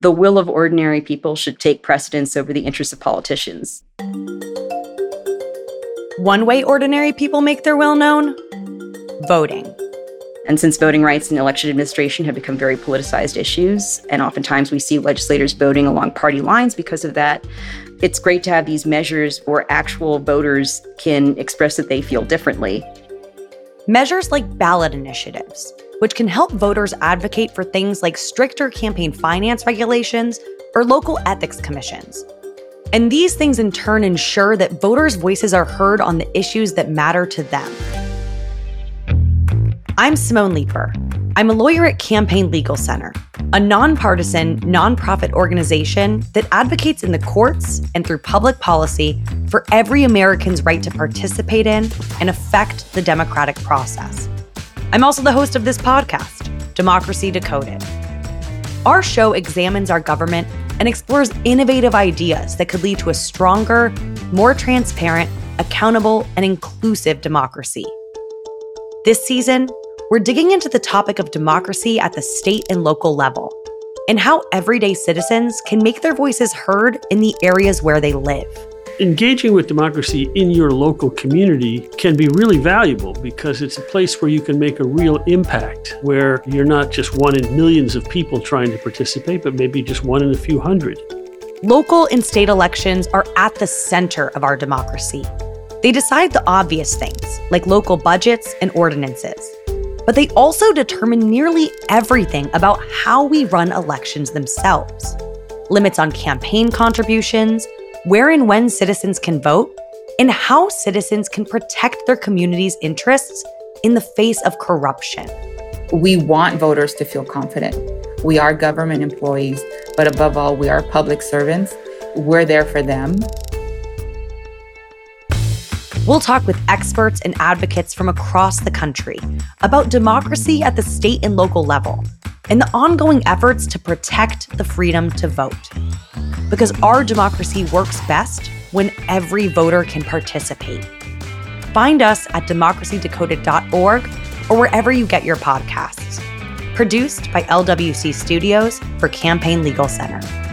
the will of ordinary people should take precedence over the interests of politicians. One way ordinary people make their will known voting. And since voting rights and election administration have become very politicized issues, and oftentimes we see legislators voting along party lines because of that, it's great to have these measures where actual voters can express that they feel differently. Measures like ballot initiatives, which can help voters advocate for things like stricter campaign finance regulations or local ethics commissions. And these things in turn ensure that voters' voices are heard on the issues that matter to them. I'm Simone Leeper. I'm a lawyer at Campaign Legal Center, a nonpartisan, nonprofit organization that advocates in the courts and through public policy for every American's right to participate in and affect the democratic process. I'm also the host of this podcast, Democracy Decoded. Our show examines our government and explores innovative ideas that could lead to a stronger, more transparent, accountable, and inclusive democracy. This season, we're digging into the topic of democracy at the state and local level and how everyday citizens can make their voices heard in the areas where they live. Engaging with democracy in your local community can be really valuable because it's a place where you can make a real impact, where you're not just one in millions of people trying to participate, but maybe just one in a few hundred. Local and state elections are at the center of our democracy. They decide the obvious things, like local budgets and ordinances but they also determine nearly everything about how we run elections themselves limits on campaign contributions, where and when citizens can vote, and how citizens can protect their community's interests in the face of corruption. We want voters to feel confident. We are government employees, but above all, we are public servants. We're there for them. We'll talk with experts and advocates from across the country about democracy at the state and local level and the ongoing efforts to protect the freedom to vote. Because our democracy works best when every voter can participate. Find us at democracydecoded.org or wherever you get your podcasts. Produced by LWC Studios for Campaign Legal Center.